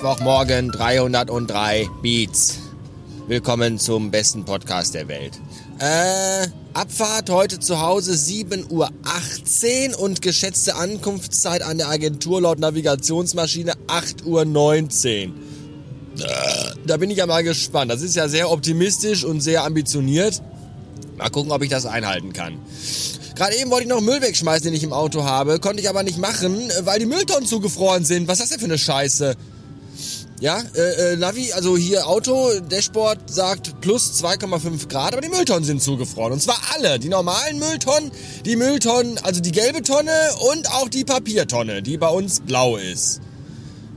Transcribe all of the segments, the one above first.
Mittwochmorgen 303 Beats. Willkommen zum besten Podcast der Welt. Äh, Abfahrt heute zu Hause 7.18 Uhr und geschätzte Ankunftszeit an der Agentur laut Navigationsmaschine 8.19 Uhr. Da bin ich ja mal gespannt. Das ist ja sehr optimistisch und sehr ambitioniert. Mal gucken, ob ich das einhalten kann. Gerade eben wollte ich noch Müll wegschmeißen, den ich im Auto habe. Konnte ich aber nicht machen, weil die Mülltonnen zugefroren sind. Was ist das denn für eine Scheiße? Ja, äh, äh, Navi, also hier Auto, Dashboard sagt plus 2,5 Grad, aber die Mülltonnen sind zugefroren. Und zwar alle. Die normalen Mülltonnen, die Mülltonnen, also die gelbe Tonne und auch die Papiertonne, die bei uns blau ist.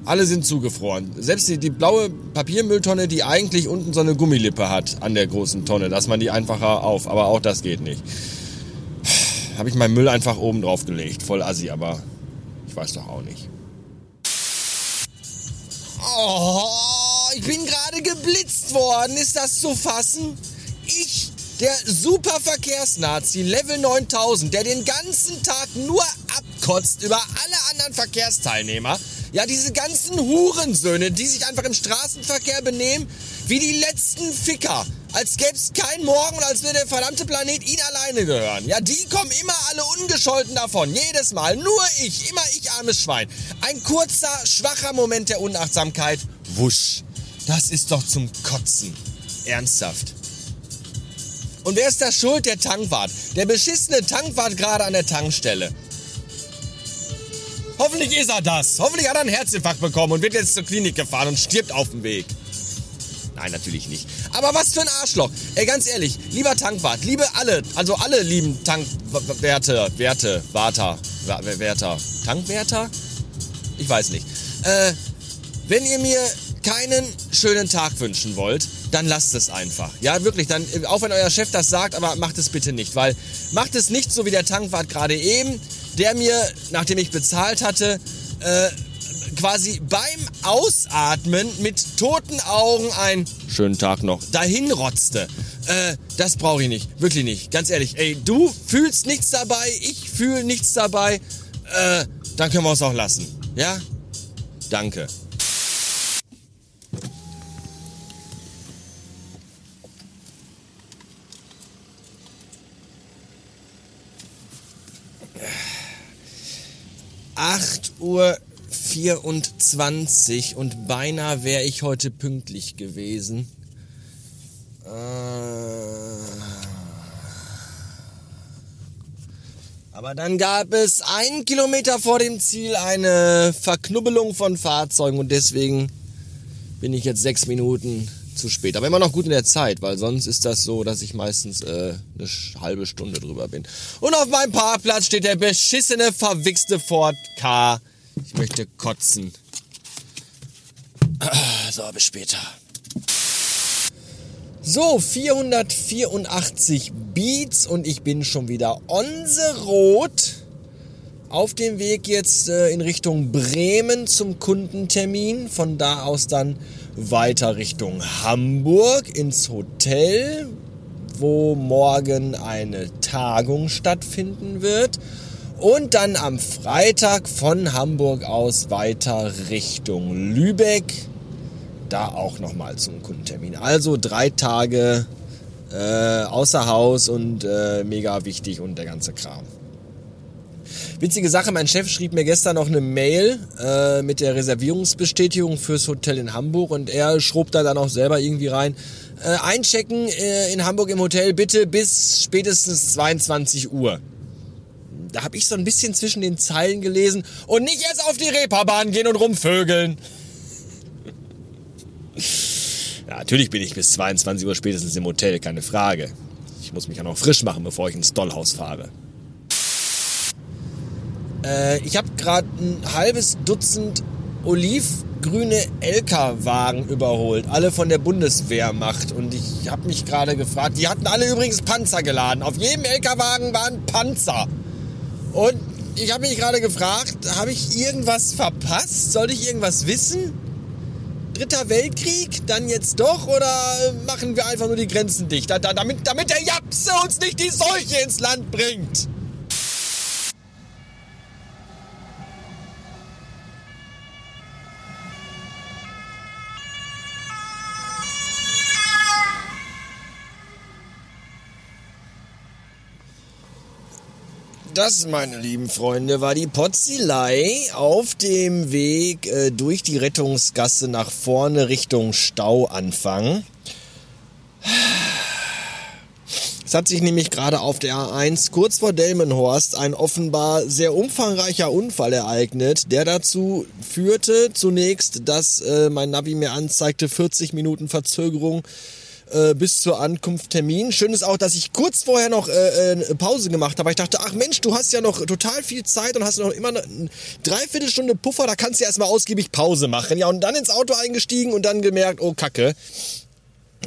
Alle sind zugefroren. Selbst die, die blaue Papiermülltonne, die eigentlich unten so eine Gummilippe hat an der großen Tonne, dass man die einfacher auf. Aber auch das geht nicht habe ich meinen Müll einfach oben drauf gelegt. Voll assi, aber ich weiß doch auch nicht. Oh, ich bin gerade geblitzt worden. Ist das zu fassen? Ich, der Superverkehrsnazi Level 9000, der den ganzen Tag nur abkotzt über alle anderen Verkehrsteilnehmer. Ja, diese ganzen Hurensöhne, die sich einfach im Straßenverkehr benehmen wie die letzten Ficker als gäbe es keinen Morgen und als würde der verdammte Planet ihn alleine gehören. Ja, die kommen immer alle ungescholten davon. Jedes Mal. Nur ich. Immer ich, armes Schwein. Ein kurzer, schwacher Moment der Unachtsamkeit. Wusch. Das ist doch zum Kotzen. Ernsthaft. Und wer ist da schuld? Der Tankwart. Der beschissene Tankwart gerade an der Tankstelle. Hoffentlich ist er das. Hoffentlich hat er einen Herzinfarkt bekommen und wird jetzt zur Klinik gefahren und stirbt auf dem Weg. Nein, natürlich nicht. Aber was für ein Arschloch. Ey, ganz ehrlich, lieber Tankwart, liebe alle, also alle lieben Tankwärter, Werte, Warter, Wärter, Tankwärter? Ich weiß nicht. Äh, wenn ihr mir keinen schönen Tag wünschen wollt, dann lasst es einfach. Ja, wirklich, dann, auch wenn euer Chef das sagt, aber macht es bitte nicht, weil macht es nicht so wie der Tankwart gerade eben, der mir, nachdem ich bezahlt hatte, äh, quasi beim Ausatmen mit toten Augen ein schönen Tag noch dahin rotzte. Äh, das brauche ich nicht. Wirklich nicht. Ganz ehrlich. Ey, du fühlst nichts dabei, ich fühle nichts dabei. Äh, dann können wir es auch lassen. Ja? Danke. Acht Uhr 24 und beinahe wäre ich heute pünktlich gewesen. Äh, aber dann gab es einen Kilometer vor dem Ziel eine Verknubbelung von Fahrzeugen und deswegen bin ich jetzt sechs Minuten zu spät. Aber immer noch gut in der Zeit, weil sonst ist das so, dass ich meistens äh, eine halbe Stunde drüber bin. Und auf meinem Parkplatz steht der beschissene, verwichste Ford K ich möchte kotzen. So, bis später. So, 484 Beats und ich bin schon wieder on the road. Auf dem Weg jetzt äh, in Richtung Bremen zum Kundentermin. Von da aus dann weiter Richtung Hamburg ins Hotel, wo morgen eine Tagung stattfinden wird. Und dann am Freitag von Hamburg aus weiter Richtung Lübeck. Da auch nochmal zum Kundentermin. Also drei Tage äh, außer Haus und äh, mega wichtig und der ganze Kram. Witzige Sache, mein Chef schrieb mir gestern noch eine Mail äh, mit der Reservierungsbestätigung fürs Hotel in Hamburg und er schrob da dann auch selber irgendwie rein. Äh, einchecken äh, in Hamburg im Hotel bitte bis spätestens 22 Uhr da habe ich so ein bisschen zwischen den Zeilen gelesen und nicht erst auf die Reeperbahn gehen und rumvögeln. Ja, natürlich bin ich bis 22 Uhr spätestens im Hotel, keine Frage. Ich muss mich ja noch frisch machen, bevor ich ins Dollhaus fahre. Äh, ich habe gerade ein halbes Dutzend olivgrüne LK-Wagen überholt, alle von der Bundeswehrmacht. Und ich habe mich gerade gefragt, die hatten alle übrigens Panzer geladen. Auf jedem LK-Wagen waren Panzer. Und ich habe mich gerade gefragt, habe ich irgendwas verpasst? Soll ich irgendwas wissen? Dritter Weltkrieg? Dann jetzt doch? Oder machen wir einfach nur die Grenzen dicht? Da, da, damit, damit der Japse uns nicht die Seuche ins Land bringt. Das, meine lieben Freunde, war die Potzilei auf dem Weg äh, durch die Rettungsgasse nach vorne Richtung Stauanfang. Es hat sich nämlich gerade auf der A1 kurz vor Delmenhorst ein offenbar sehr umfangreicher Unfall ereignet, der dazu führte zunächst, dass äh, mein Navi mir anzeigte 40 Minuten Verzögerung äh, bis zur Ankunft Termin. Schön ist auch, dass ich kurz vorher noch äh, äh, Pause gemacht habe. Ich dachte, ach Mensch, du hast ja noch total viel Zeit und hast noch immer eine Dreiviertelstunde Puffer, da kannst du ja erstmal ausgiebig Pause machen. Ja, und dann ins Auto eingestiegen und dann gemerkt, oh Kacke.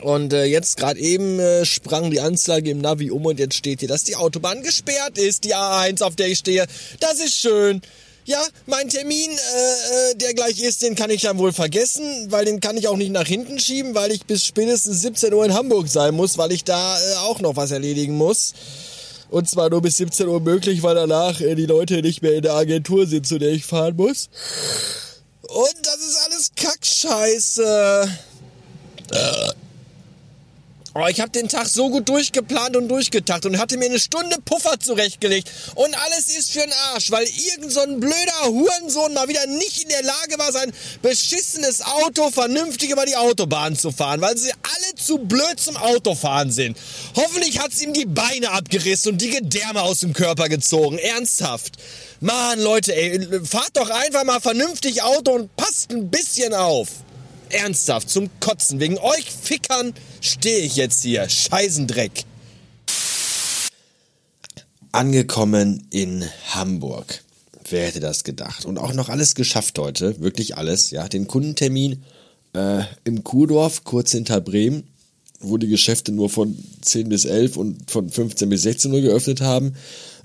Und äh, jetzt gerade eben äh, sprang die Anzeige im Navi um und jetzt steht hier, dass die Autobahn gesperrt ist, die A1, auf der ich stehe. Das ist schön ja, mein Termin, äh, äh, der gleich ist, den kann ich dann wohl vergessen, weil den kann ich auch nicht nach hinten schieben, weil ich bis spätestens 17 Uhr in Hamburg sein muss, weil ich da äh, auch noch was erledigen muss. Und zwar nur bis 17 Uhr möglich, weil danach äh, die Leute nicht mehr in der Agentur sind, zu der ich fahren muss. Und das ist alles Kackscheiße. Äh. Oh, ich habe den Tag so gut durchgeplant und durchgedacht und hatte mir eine Stunde Puffer zurechtgelegt. Und alles ist für den Arsch, weil irgend so ein blöder Hurensohn mal wieder nicht in der Lage war, sein beschissenes Auto vernünftig über die Autobahn zu fahren, weil sie alle zu blöd zum Autofahren sind. Hoffentlich hat's ihm die Beine abgerissen und die Gedärme aus dem Körper gezogen. Ernsthaft. Mann, Leute, ey, fahrt doch einfach mal vernünftig Auto und passt ein bisschen auf. Ernsthaft, zum Kotzen. Wegen euch Fickern stehe ich jetzt hier. Scheißendreck. Angekommen in Hamburg. Wer hätte das gedacht? Und auch noch alles geschafft heute. Wirklich alles. Ja, den Kundentermin äh, im Kuhdorf, kurz hinter Bremen, wo die Geschäfte nur von 10 bis 11 und von 15 bis 16 Uhr geöffnet haben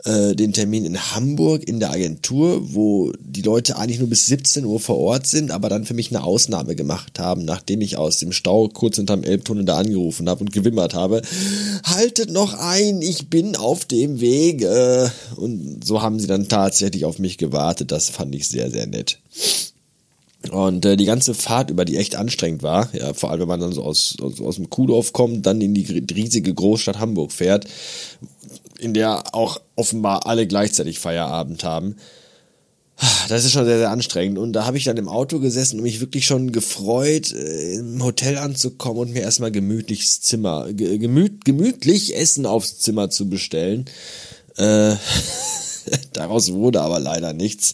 äh, den Termin in Hamburg in der Agentur, wo die Leute eigentlich nur bis 17 Uhr vor Ort sind, aber dann für mich eine Ausnahme gemacht haben, nachdem ich aus dem Stau kurz hinterm Elbtunnel da angerufen habe und gewimmert habe. Haltet noch ein, ich bin auf dem Weg. Und so haben sie dann tatsächlich auf mich gewartet. Das fand ich sehr, sehr nett. Und äh, die ganze Fahrt über, die echt anstrengend war, ja, vor allem wenn man dann so aus, aus, aus dem Kuhdorf kommt, dann in die riesige Großstadt Hamburg fährt, in der auch offenbar alle gleichzeitig Feierabend haben. Das ist schon sehr, sehr anstrengend. Und da habe ich dann im Auto gesessen und mich wirklich schon gefreut, äh, im Hotel anzukommen und mir erstmal gemütliches Zimmer, gemüt, gemütlich Essen aufs Zimmer zu bestellen. Äh, daraus wurde aber leider nichts.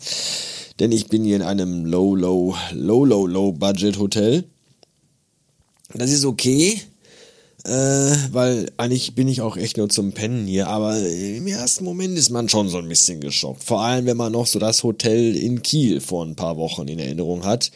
Denn ich bin hier in einem Low, Low, Low, Low, Low Budget Hotel. Das ist okay äh, weil eigentlich bin ich auch echt nur zum Pennen hier, aber im ersten Moment ist man schon so ein bisschen geschockt. Vor allem, wenn man noch so das Hotel in Kiel vor ein paar Wochen in Erinnerung hat.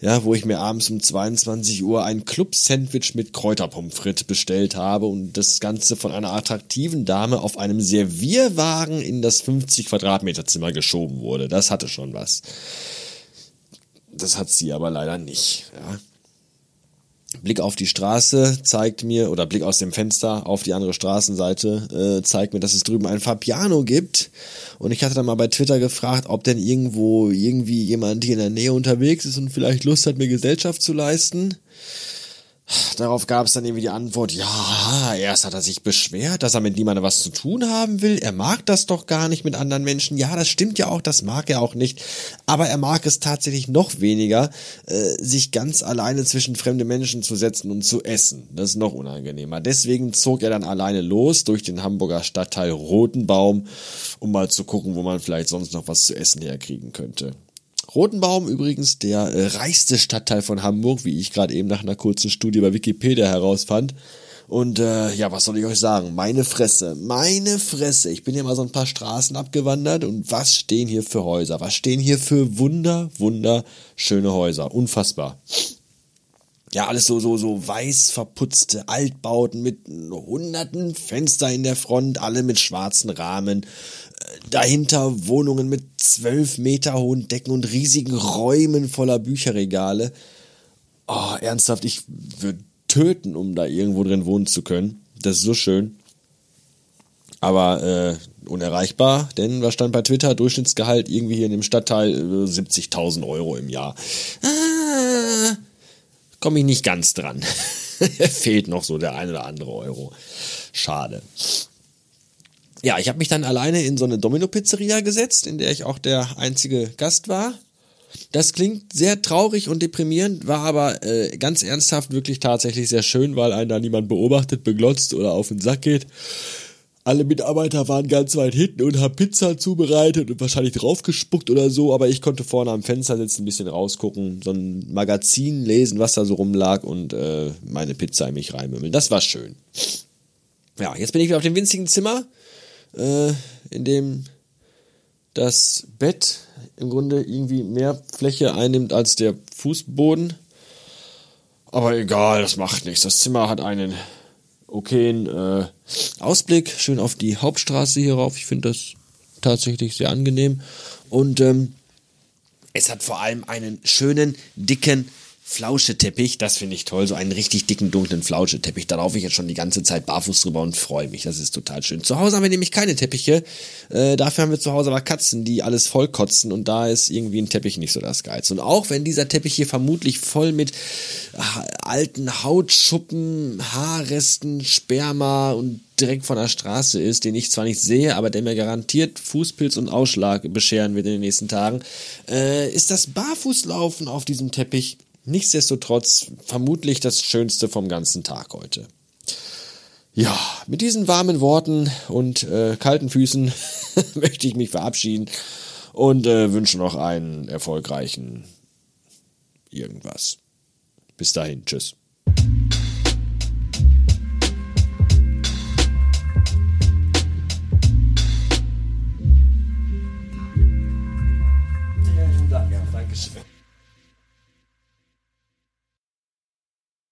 Ja, wo ich mir abends um 22 Uhr ein Club-Sandwich mit Kräuterpommes frites bestellt habe und das Ganze von einer attraktiven Dame auf einem Servierwagen in das 50 Quadratmeter Zimmer geschoben wurde. Das hatte schon was. Das hat sie aber leider nicht. Ja. Blick auf die Straße zeigt mir, oder Blick aus dem Fenster auf die andere Straßenseite, äh, zeigt mir, dass es drüben ein Fabiano gibt. Und ich hatte dann mal bei Twitter gefragt, ob denn irgendwo irgendwie jemand hier in der Nähe unterwegs ist und vielleicht Lust hat, mir Gesellschaft zu leisten. Darauf gab es dann irgendwie die Antwort, ja, erst hat er sich beschwert, dass er mit niemandem was zu tun haben will. Er mag das doch gar nicht mit anderen Menschen. Ja, das stimmt ja auch, das mag er auch nicht. Aber er mag es tatsächlich noch weniger, äh, sich ganz alleine zwischen fremde Menschen zu setzen und zu essen. Das ist noch unangenehmer. Deswegen zog er dann alleine los durch den Hamburger Stadtteil Rotenbaum, um mal zu gucken, wo man vielleicht sonst noch was zu essen herkriegen könnte. Rotenbaum übrigens der äh, reichste Stadtteil von Hamburg, wie ich gerade eben nach einer kurzen Studie bei Wikipedia herausfand. Und äh, ja, was soll ich euch sagen? Meine Fresse, meine Fresse. Ich bin hier mal so ein paar Straßen abgewandert und was stehen hier für Häuser? Was stehen hier für wunder, wunderschöne Häuser? Unfassbar. Ja, alles so, so, so weiß verputzte Altbauten mit hunderten Fenster in der Front, alle mit schwarzen Rahmen dahinter Wohnungen mit zwölf Meter hohen Decken und riesigen Räumen voller Bücherregale. Oh, ernsthaft, ich würde töten, um da irgendwo drin wohnen zu können. Das ist so schön. Aber äh, unerreichbar, denn was stand bei Twitter? Durchschnittsgehalt irgendwie hier in dem Stadtteil äh, 70.000 Euro im Jahr. Ah, Komme ich nicht ganz dran. Fehlt noch so der ein oder andere Euro. Schade. Ja, ich habe mich dann alleine in so eine Domino-Pizzeria gesetzt, in der ich auch der einzige Gast war. Das klingt sehr traurig und deprimierend, war aber äh, ganz ernsthaft wirklich tatsächlich sehr schön, weil einen da niemand beobachtet, beglotzt oder auf den Sack geht. Alle Mitarbeiter waren ganz weit hinten und haben Pizza zubereitet und wahrscheinlich draufgespuckt oder so, aber ich konnte vorne am Fenster sitzen, ein bisschen rausgucken, so ein Magazin lesen, was da so rumlag und äh, meine Pizza in mich reinmümmeln. Das war schön. Ja, jetzt bin ich wieder auf dem winzigen Zimmer, äh, in dem das Bett im Grunde irgendwie mehr Fläche einnimmt als der Fußboden. Aber egal, das macht nichts. Das Zimmer hat einen okayen äh, Ausblick, schön auf die Hauptstraße hier rauf. Ich finde das tatsächlich sehr angenehm. Und ähm, es hat vor allem einen schönen, dicken Flauscheteppich, das finde ich toll, so einen richtig dicken, dunklen Flauscheteppich. Da laufe ich jetzt schon die ganze Zeit barfuß drüber und freue mich. Das ist total schön. Zu Hause haben wir nämlich keine Teppiche. Äh, dafür haben wir zu Hause aber Katzen, die alles vollkotzen und da ist irgendwie ein Teppich nicht so das Geiz. Und auch wenn dieser Teppich hier vermutlich voll mit ach, alten Hautschuppen, Haarresten, Sperma und direkt von der Straße ist, den ich zwar nicht sehe, aber der mir garantiert Fußpilz und Ausschlag bescheren wird in den nächsten Tagen, äh, ist das Barfußlaufen auf diesem Teppich Nichtsdestotrotz vermutlich das Schönste vom ganzen Tag heute. Ja, mit diesen warmen Worten und äh, kalten Füßen möchte ich mich verabschieden und äh, wünsche noch einen erfolgreichen irgendwas. Bis dahin, tschüss.